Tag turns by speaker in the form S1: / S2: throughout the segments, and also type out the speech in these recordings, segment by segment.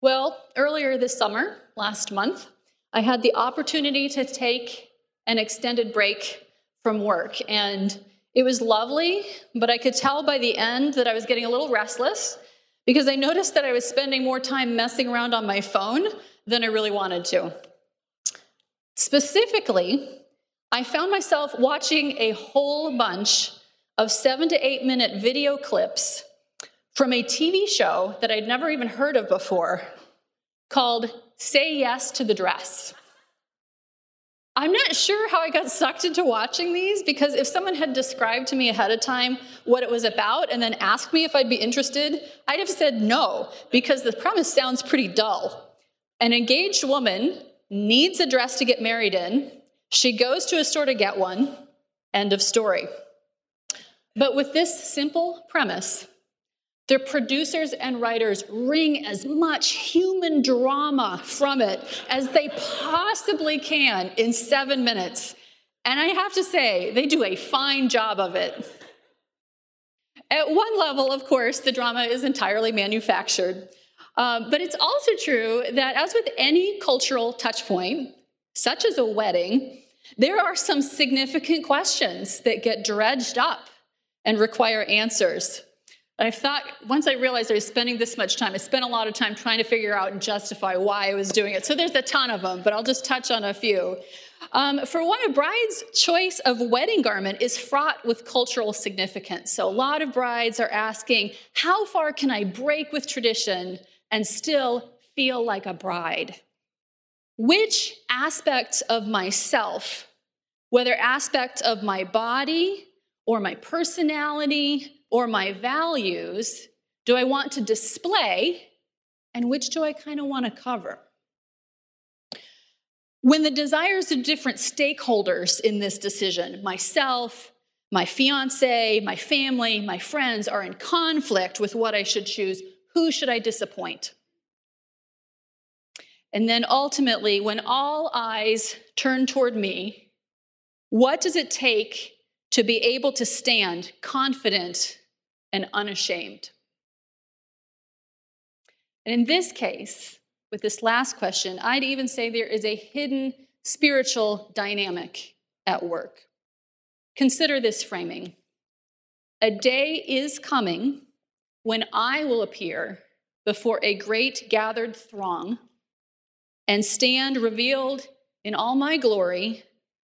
S1: Well, earlier this summer, last month, I had the opportunity to take an extended break from work. And it was lovely, but I could tell by the end that I was getting a little restless because I noticed that I was spending more time messing around on my phone than I really wanted to. Specifically, I found myself watching a whole bunch of seven to eight minute video clips from a TV show that I'd never even heard of before called Say Yes to the Dress. I'm not sure how I got sucked into watching these because if someone had described to me ahead of time what it was about and then asked me if I'd be interested, I'd have said no because the premise sounds pretty dull. An engaged woman needs a dress to get married in. She goes to a store to get one. End of story. But with this simple premise, the producers and writers wring as much human drama from it as they possibly can in seven minutes. And I have to say, they do a fine job of it. At one level, of course, the drama is entirely manufactured. Uh, but it's also true that, as with any cultural touchpoint, such as a wedding, there are some significant questions that get dredged up and require answers. I thought, once I realized I was spending this much time, I spent a lot of time trying to figure out and justify why I was doing it. So there's a ton of them, but I'll just touch on a few. Um, for one, a bride's choice of wedding garment is fraught with cultural significance. So a lot of brides are asking, how far can I break with tradition and still feel like a bride? Which aspects of myself, whether aspects of my body or my personality or my values do I want to display and which do I kind of want to cover? When the desires of different stakeholders in this decision, myself, my fiance, my family, my friends, are in conflict with what I should choose, who should I disappoint? And then ultimately, when all eyes turn toward me, what does it take to be able to stand confident and unashamed. And in this case, with this last question, I'd even say there is a hidden spiritual dynamic at work. Consider this framing. A day is coming when I will appear before a great gathered throng and stand revealed in all my glory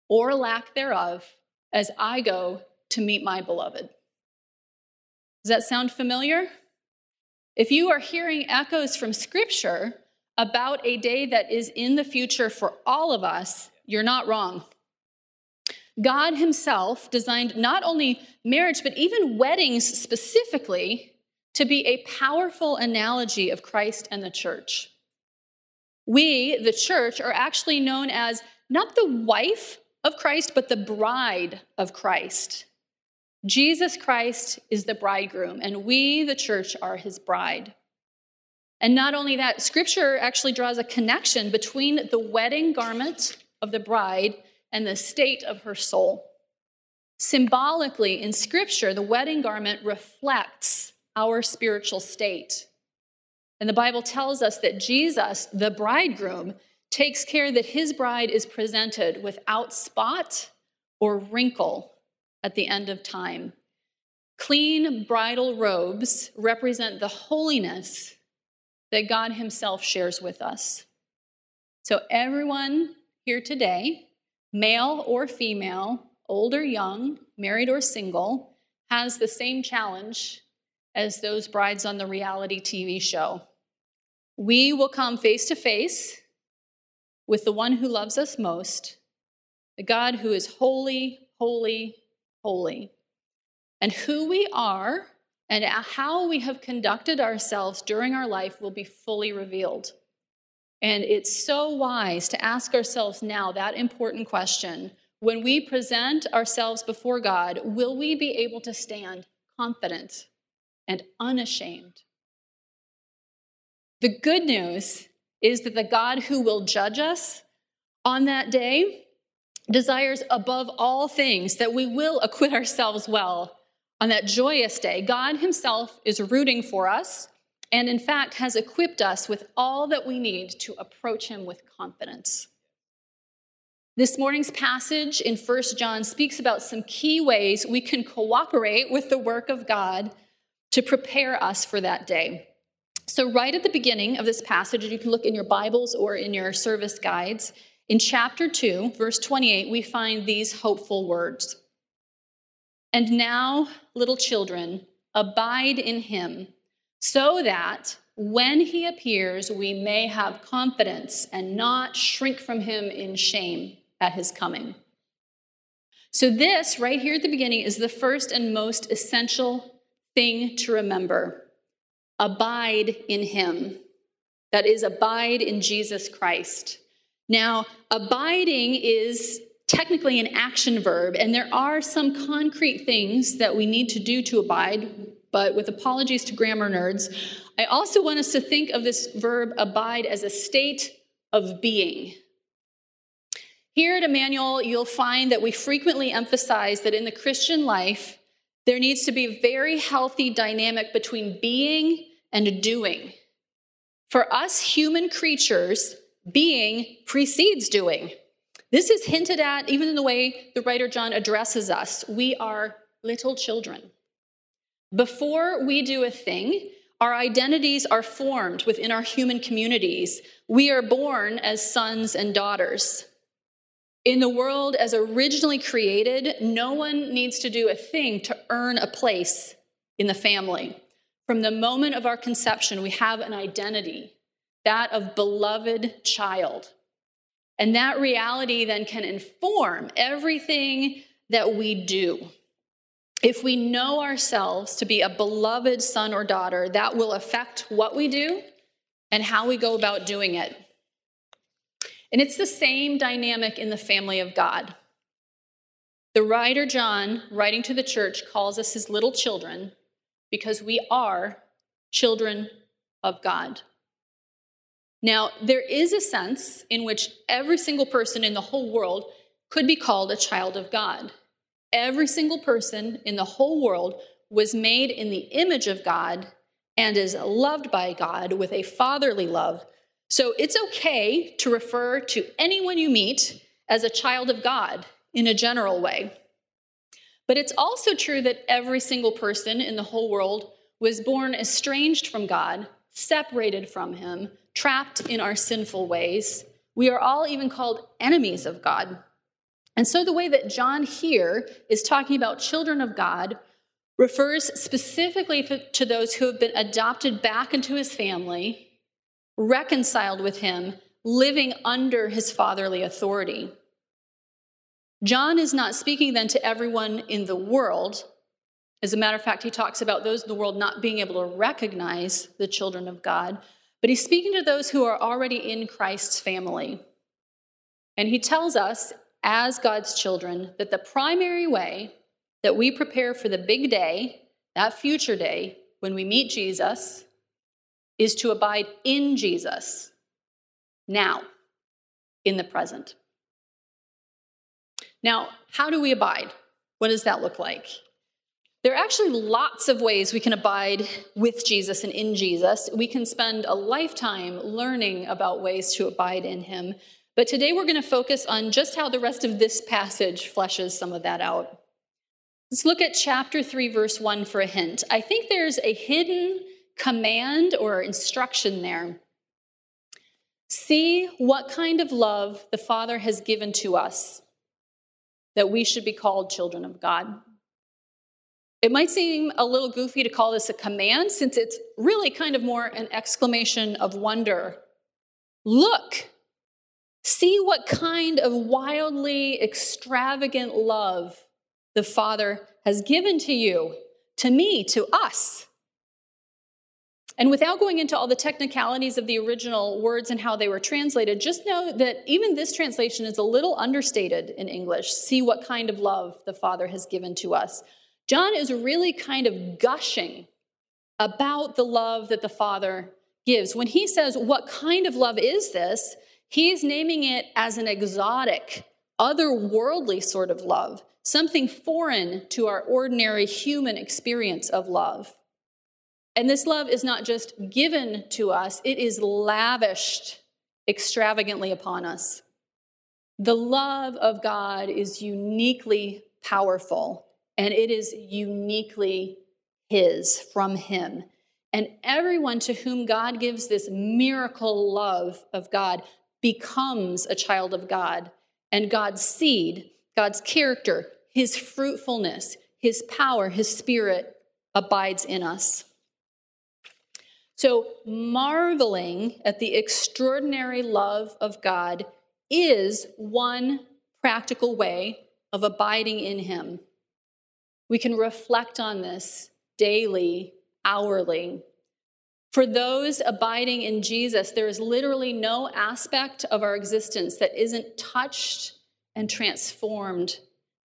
S1: or lack thereof as I go to meet my beloved. Does that sound familiar? If you are hearing echoes from Scripture about a day that is in the future for all of us, you're not wrong. God Himself designed not only marriage, but even weddings specifically to be a powerful analogy of Christ and the church. We, the church, are actually known as not the wife of Christ, but the bride of Christ. Jesus Christ is the bridegroom, and we, the church, are his bride. And not only that, scripture actually draws a connection between the wedding garment of the bride and the state of her soul. Symbolically, in scripture, the wedding garment reflects our spiritual state. And the Bible tells us that Jesus, the bridegroom, takes care that his bride is presented without spot or wrinkle at the end of time. Clean bridal robes represent the holiness that God Himself shares with us. So, everyone here today, male or female, old or young, married or single, has the same challenge as those brides on the reality TV show. We will come face to face with the one who loves us most, the God who is holy, holy, holy. And who we are and how we have conducted ourselves during our life will be fully revealed. And it's so wise to ask ourselves now that important question when we present ourselves before God, will we be able to stand confident and unashamed? The good news is that the God who will judge us on that day desires above all things that we will acquit ourselves well on that joyous day. God Himself is rooting for us, and in fact has equipped us with all that we need to approach him with confidence. This morning's passage in 1 John speaks about some key ways we can cooperate with the work of God to prepare us for that day. So, right at the beginning of this passage, you can look in your Bibles or in your service guides, in chapter 2, verse 28, we find these hopeful words And now, little children, abide in him, so that when he appears, we may have confidence and not shrink from him in shame at his coming. So, this right here at the beginning is the first and most essential thing to remember abide in him. That is, abide in Jesus Christ. Now, abiding is technically an action verb, and there are some concrete things that we need to do to abide, but with apologies to grammar nerds, I also want us to think of this verb abide as a state of being. Here at Immanuel, you'll find that we frequently emphasize that in the Christian life, there needs to be a very healthy dynamic between being and doing. For us human creatures, being precedes doing. This is hinted at even in the way the writer John addresses us. We are little children. Before we do a thing, our identities are formed within our human communities. We are born as sons and daughters. In the world as originally created, no one needs to do a thing to earn a place in the family. From the moment of our conception, we have an identity, that of beloved child. And that reality then can inform everything that we do. If we know ourselves to be a beloved son or daughter, that will affect what we do and how we go about doing it. And it's the same dynamic in the family of God. The writer John, writing to the church, calls us his little children because we are children of God. Now, there is a sense in which every single person in the whole world could be called a child of God. Every single person in the whole world was made in the image of God and is loved by God with a fatherly love. So it's okay to refer to anyone you meet as a child of God in a general way. But it's also true that every single person in the whole world was born estranged from God, separated from Him, trapped in our sinful ways. We are all even called enemies of God. And so the way that John here is talking about children of God refers specifically to those who have been adopted back into his family, reconciled with him, living under his fatherly authority. John is not speaking then to everyone in the world. As a matter of fact, he talks about those in the world not being able to recognize the children of God, but he's speaking to those who are already in Christ's family. And he tells us as God's children that the primary way that we prepare for the big day, that future day, when we meet Jesus, is to abide in Jesus now, in the present. Now, how do we abide? What does that look like? There are actually lots of ways we can abide with Jesus and in Jesus. We can spend a lifetime learning about ways to abide in Him. But today we're going to focus on just how the rest of this passage fleshes some of that out. Let's look at chapter 3, verse 1 for a hint. I think there's a hidden command or instruction there. See what kind of love the Father has given to us that we should be called children of God. It might seem a little goofy to call this a command since it's really kind of more an exclamation of wonder. Look, See what kind of wildly extravagant love the Father has given to you, to me, to us. And without going into all the technicalities of the original words and how they were translated, just know that even this translation is a little understated in English. See what kind of love the Father has given to us. John is really kind of gushing about the love that the Father gives. When he says, What kind of love is this? He's naming it as an exotic, otherworldly sort of love, something foreign to our ordinary human experience of love. And this love is not just given to us, it is lavished extravagantly upon us. The love of God is uniquely powerful and it is uniquely His from Him. And everyone to whom God gives this miracle love of God becomes a child of God. And God's seed, God's character, His fruitfulness, His power, His spirit abides in us. So, marveling at the extraordinary love of God is one practical way of abiding in Him. We can reflect on this daily, hourly. For those abiding in Jesus, there is literally no aspect of our existence that isn't touched and transformed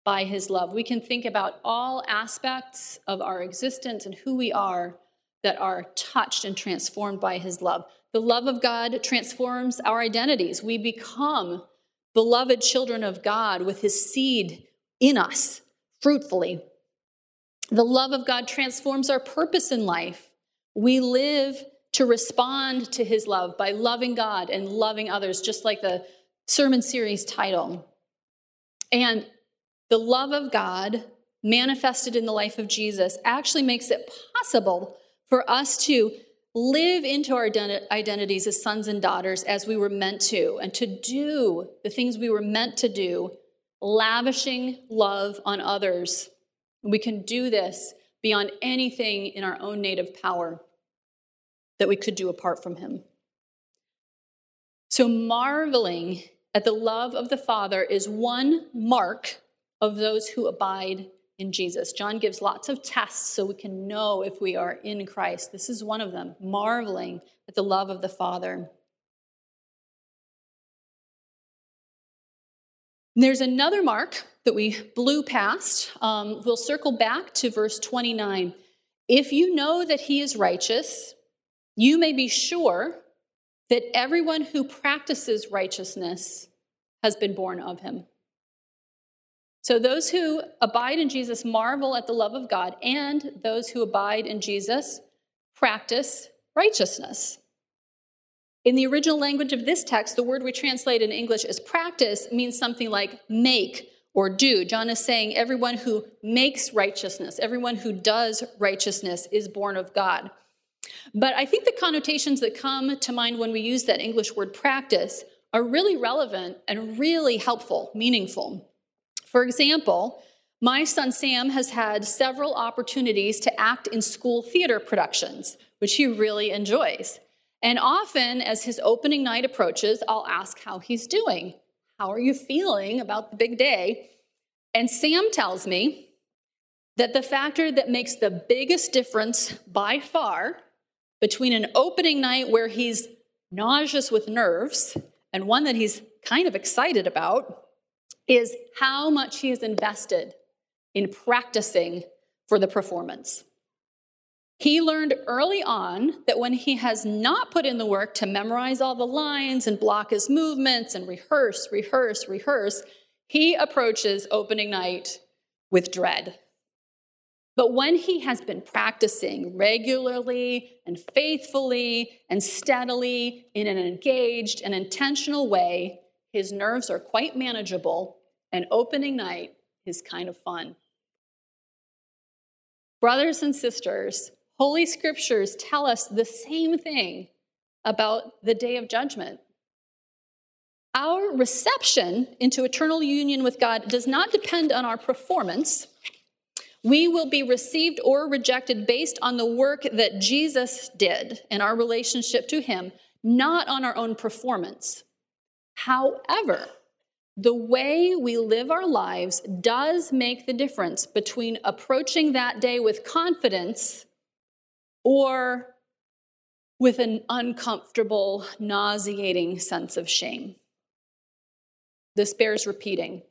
S1: by His love. We can think about all aspects of our existence and who we are that are touched and transformed by His love. The love of God transforms our identities. We become beloved children of God with His seed in us fruitfully. The love of God transforms our purpose in life. We live to respond to His love by loving God and loving others, just like the sermon series title. And the love of God manifested in the life of Jesus actually makes it possible for us to live into our identities as sons and daughters as we were meant to, and to do the things we were meant to do, lavishing love on others. We can do this beyond anything in our own native power that we could do apart from Him. So, marveling at the love of the Father is one mark of those who abide in Jesus. John gives lots of tests so we can know if we are in Christ. This is one of them, marveling at the love of the Father. There's another mark that we blew past. Um, we'll circle back to verse 29. If you know that he is righteous, you may be sure that everyone who practices righteousness has been born of him. So those who abide in Jesus marvel at the love of God, and those who abide in Jesus practice righteousness. In the original language of this text, the word we translate in English as practice means something like make or do. John is saying everyone who makes righteousness, everyone who does righteousness is born of God. But I think the connotations that come to mind when we use that English word practice are really relevant and really helpful, meaningful. For example, my son Sam has had several opportunities to act in school theater productions, which he really enjoys. And often, as his opening night approaches, I'll ask how he's doing. How are you feeling about the big day? And Sam tells me that the factor that makes the biggest difference by far between an opening night where he's nauseous with nerves and one that he's kind of excited about is how much he has invested in practicing for the performance. He learned early on that when he has not put in the work to memorize all the lines and block his movements and rehearse, rehearse, rehearse, he approaches opening night with dread. But when he has been practicing regularly and faithfully and steadily in an engaged and intentional way, his nerves are quite manageable, and opening night is kind of fun. Brothers and sisters, Holy Scriptures tell us the same thing about the day of judgment. Our reception into eternal union with God does not depend on our performance. We will be received or rejected based on the work that Jesus did in our relationship to Him, not on our own performance. However, the way we live our lives does make the difference between approaching that day with confidence or with an uncomfortable, nauseating sense of shame. This bears repeating.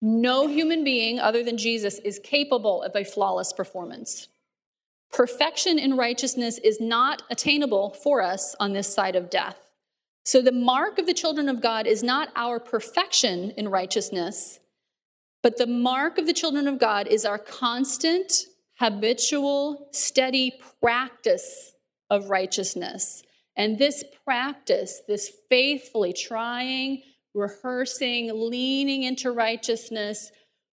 S1: No human being other than Jesus is capable of a flawless performance. Perfection in righteousness is not attainable for us on this side of death. So the mark of the children of God is not our perfection in righteousness, but the mark of the children of God is our constant, habitual, steady practice of righteousness. And this practice, this faithfully trying, rehearsing, leaning into righteousness,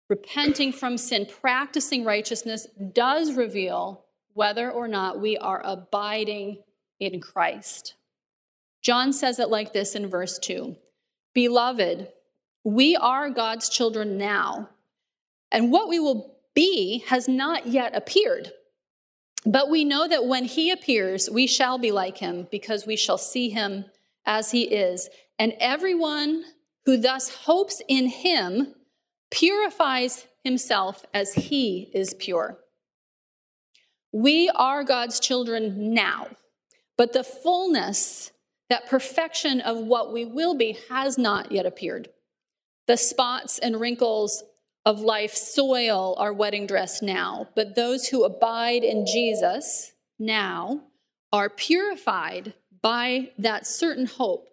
S1: repenting from sin, practicing righteousness, does reveal whether or not we are abiding in Christ. John says it like this in verse 2 Beloved, we are God's children now, and what we will be has not yet appeared. But we know that when he appears, we shall be like him, because we shall see him as he is. And everyone who thus hopes in him purifies himself as he is pure. We are God's children now, but the fullness, that perfection of what we will be, has not yet appeared. The spots and wrinkles of life soil our wedding dress now, but those who abide in Jesus now are purified by that certain hope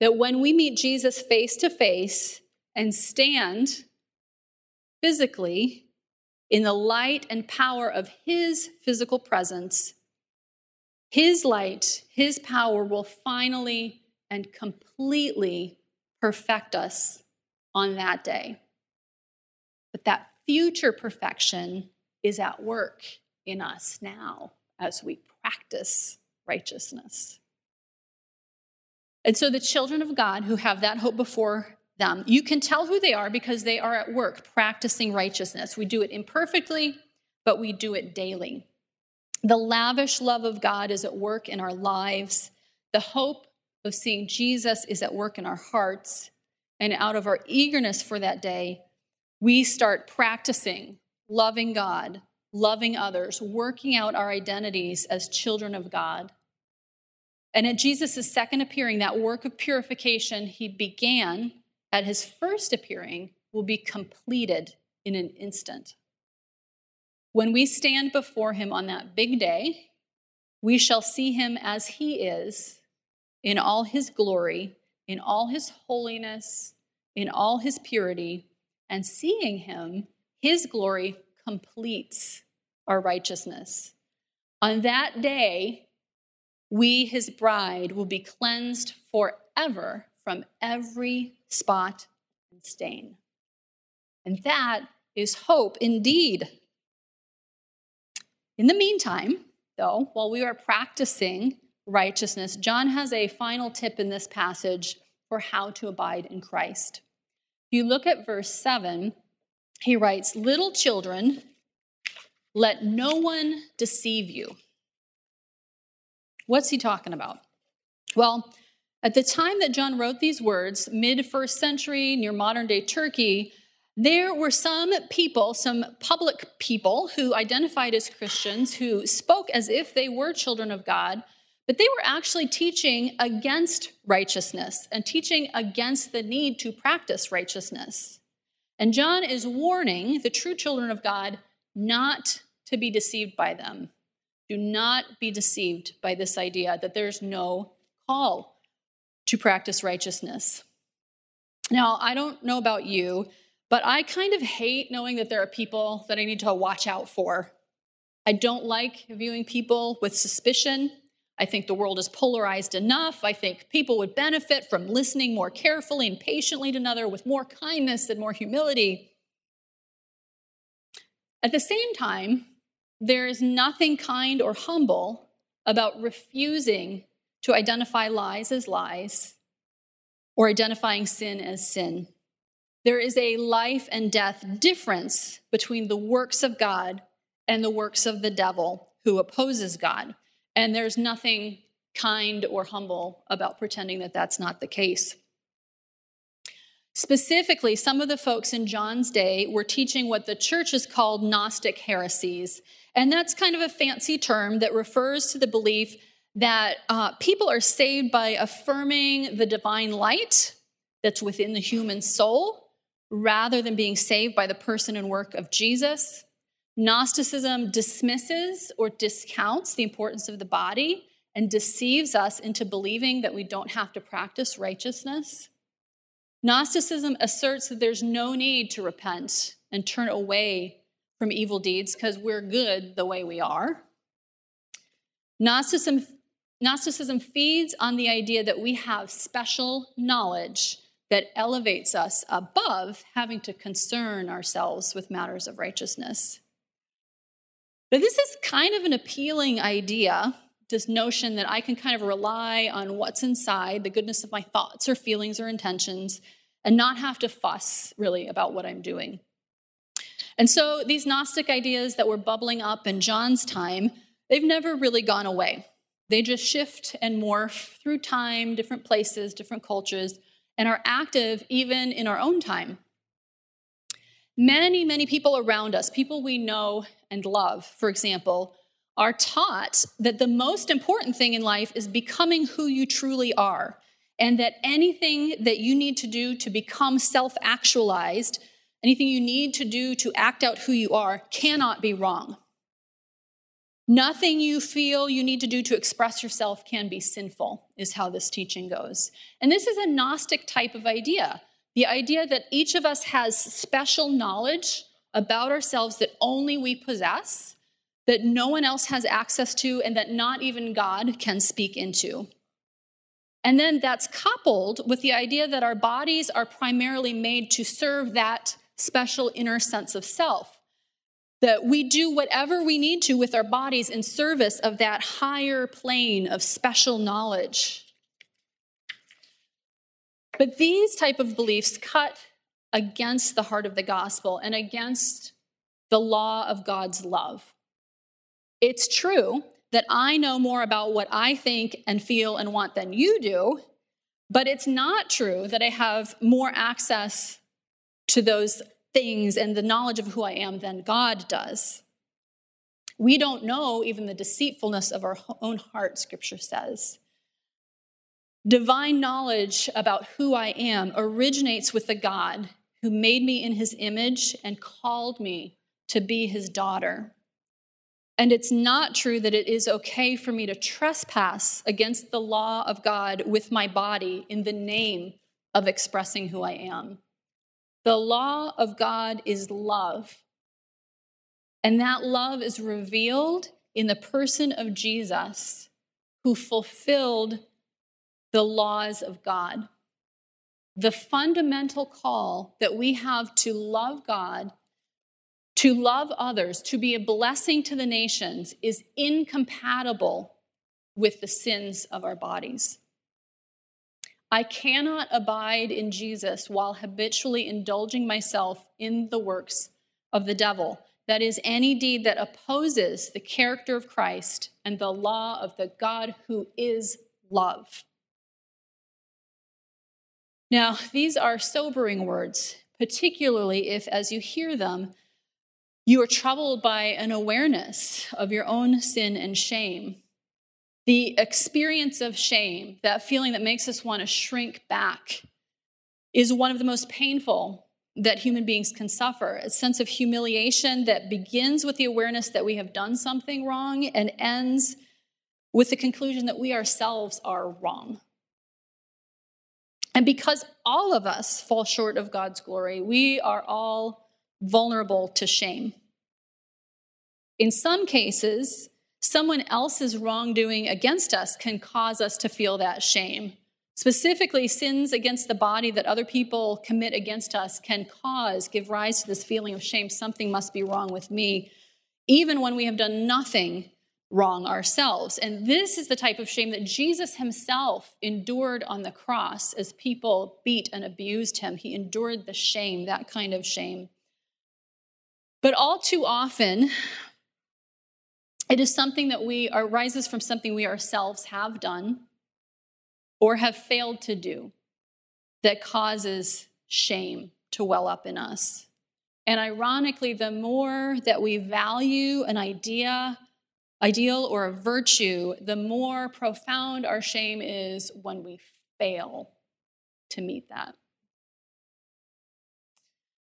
S1: that when we meet Jesus face to face and stand physically in the light and power of his physical presence, his light, his power will finally and completely perfect us on that day. That future perfection is at work in us now as we practice righteousness. And so the children of God who have that hope before them, you can tell who they are because they are at work practicing righteousness. We do it imperfectly, but we do it daily. The lavish love of God is at work in our lives. The hope of seeing Jesus is at work in our hearts. And out of our eagerness for that day, we start practicing loving God, loving others, working out our identities as children of God. And at Jesus' second appearing, that work of purification he began at his first appearing will be completed in an instant. When we stand before him on that big day, we shall see him as he is in all his glory, in all his holiness, in all his purity, and seeing him, his glory completes our righteousness. On that day, we, his bride, will be cleansed forever from every spot and stain. And that is hope indeed. In the meantime, though, while we are practicing righteousness, John has a final tip in this passage for how to abide in Christ. You look at verse 7, he writes, Little children, let no one deceive you. What's he talking about? Well, at the time that John wrote these words, mid first century, near modern day Turkey, there were some people, some public people who identified as Christians who spoke as if they were children of God, but they were actually teaching against righteousness and teaching against the need to practice righteousness. And John is warning the true children of God not to be deceived by them. Do not be deceived by this idea that there's no call to practice righteousness. Now, I don't know about you, but I kind of hate knowing that there are people that I need to watch out for. I don't like viewing people with suspicion. I think the world is polarized enough. I think people would benefit from listening more carefully and patiently to another with more kindness and more humility. At the same time, there is nothing kind or humble about refusing to identify lies as lies or identifying sin as sin. There is a life and death difference between the works of God and the works of the devil who opposes God. And there's nothing kind or humble about pretending that that's not the case. Specifically, some of the folks in John's day were teaching what the church has called Gnostic heresies. And that's kind of a fancy term that refers to the belief that uh, people are saved by affirming the divine light that's within the human soul rather than being saved by the person and work of Jesus. Gnosticism dismisses or discounts the importance of the body and deceives us into believing that we don't have to practice righteousness. Gnosticism asserts that there's no need to repent and turn away from evil deeds because we're good the way we are. Gnosticism, Gnosticism feeds on the idea that we have special knowledge that elevates us above having to concern ourselves with matters of righteousness. But this is kind of an appealing idea, this notion that I can kind of rely on what's inside, the goodness of my thoughts or feelings or intentions, and not have to fuss really about what I'm doing. And so these Gnostic ideas that were bubbling up in John's time, they've never really gone away. They just shift and morph through time, different places, different cultures, and are active even in our own time. Many, many people around us, people we know and love, for example, are taught that the most important thing in life is becoming who you truly are, and that anything that you need to do to become self actualized, anything you need to do to act out who you are, cannot be wrong. Nothing you feel you need to do to express yourself can be sinful, is how this teaching goes. And this is a Gnostic type of idea the idea that each of us has special knowledge about ourselves that only we possess, that no one else has access to, and that not even God can speak into. And then that's coupled with the idea that our bodies are primarily made to serve that special inner sense of self that we do whatever we need to with our bodies in service of that higher plane of special knowledge. But these type of beliefs cut against the heart of the gospel and against the law of God's love. It's true that I know more about what I think and feel and want than you do, but it's not true that I have more access to those things and the knowledge of who I am than God does. We don't know even the deceitfulness of our own heart, scripture says. Divine knowledge about who I am originates with the God who made me in his image and called me to be his daughter. And it's not true that it is okay for me to trespass against the law of God with my body in the name of expressing who I am. The law of God is love. And that love is revealed in the person of Jesus, who fulfilled the laws of God. The fundamental call that we have to love God, to love others, to be a blessing to the nations is incompatible with the sins of our bodies. I cannot abide in Jesus while habitually indulging myself in the works of the devil. That is, any deed that opposes the character of Christ and the law of the God who is love. Now, these are sobering words, particularly if, as you hear them, you are troubled by an awareness of your own sin and shame the experience of shame, that feeling that makes us want to shrink back, is one of the most painful that human beings can suffer. A sense of humiliation that begins with the awareness that we have done something wrong and ends with the conclusion that we ourselves are wrong. And because all of us fall short of God's glory, we are all vulnerable to shame. In some cases, someone else's wrongdoing against us can cause us to feel that shame. Specifically, sins against the body that other people commit against us can cause, give rise to this feeling of shame. Something must be wrong with me, even when we have done nothing wrong ourselves. And this is the type of shame that Jesus himself endured on the cross as people beat and abused him. He endured the shame, that kind of shame. But all too often, it is something that we arises from something we ourselves have done or have failed to do that causes shame to well up in us. And ironically, the more that we value an idea, ideal or a virtue, the more profound our shame is when we fail to meet that.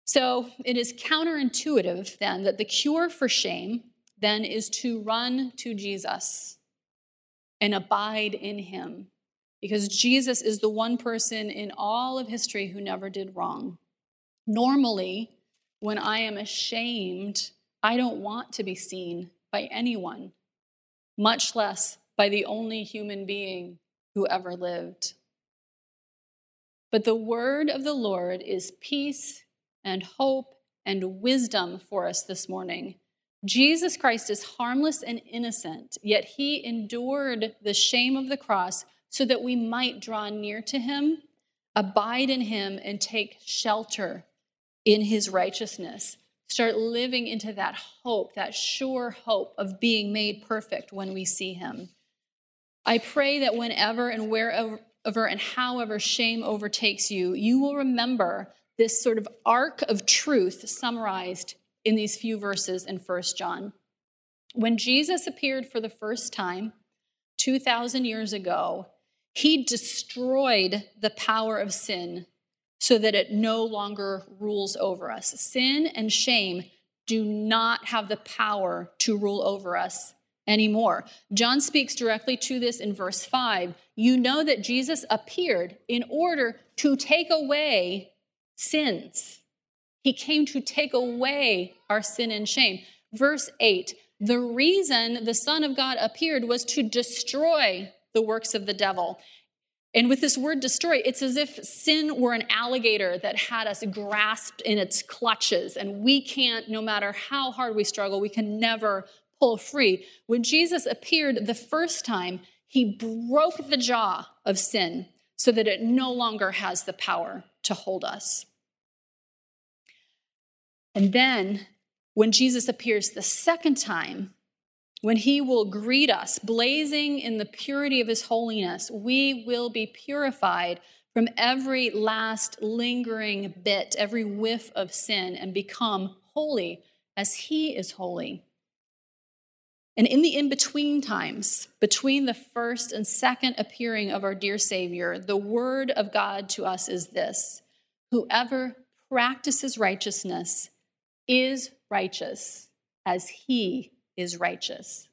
S1: So it is counterintuitive then that the cure for shame then is to run to Jesus and abide in him because Jesus is the one person in all of history who never did wrong. Normally, when I am ashamed, I don't want to be seen by anyone, much less by the only human being who ever lived. But the word of the Lord is peace and hope and wisdom for us this morning. Jesus Christ is harmless and innocent, yet he endured the shame of the cross so that we might draw near to him, abide in him, and take shelter in his righteousness. Start living into that hope, that sure hope of being made perfect when we see him. I pray that whenever and wherever and however shame overtakes you, you will remember this sort of arc of truth summarized in these few verses in 1 John. When Jesus appeared for the first time 2,000 years ago, he destroyed the power of sin so that it no longer rules over us. Sin and shame do not have the power to rule over us anymore. John speaks directly to this in verse 5. You know that Jesus appeared in order to take away sins. He came to take away our sin and shame. Verse 8 The reason the Son of God appeared was to destroy the works of the devil. And with this word destroy, it's as if sin were an alligator that had us grasped in its clutches, and we can't, no matter how hard we struggle, we can never pull free. When Jesus appeared the first time, he broke the jaw of sin so that it no longer has the power to hold us. And then, when Jesus appears the second time, when he will greet us, blazing in the purity of his holiness, we will be purified from every last lingering bit, every whiff of sin, and become holy as he is holy. And in the in between times, between the first and second appearing of our dear Savior, the word of God to us is this Whoever practices righteousness is righteous as he is righteous.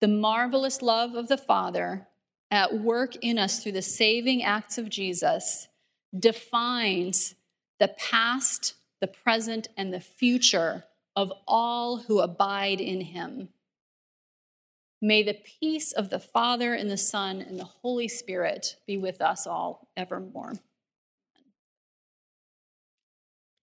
S1: The marvelous love of the Father at work in us through the saving acts of Jesus defines the past, the present, and the future of all who abide in him. May the peace of the Father and the Son and the Holy Spirit be with us all evermore.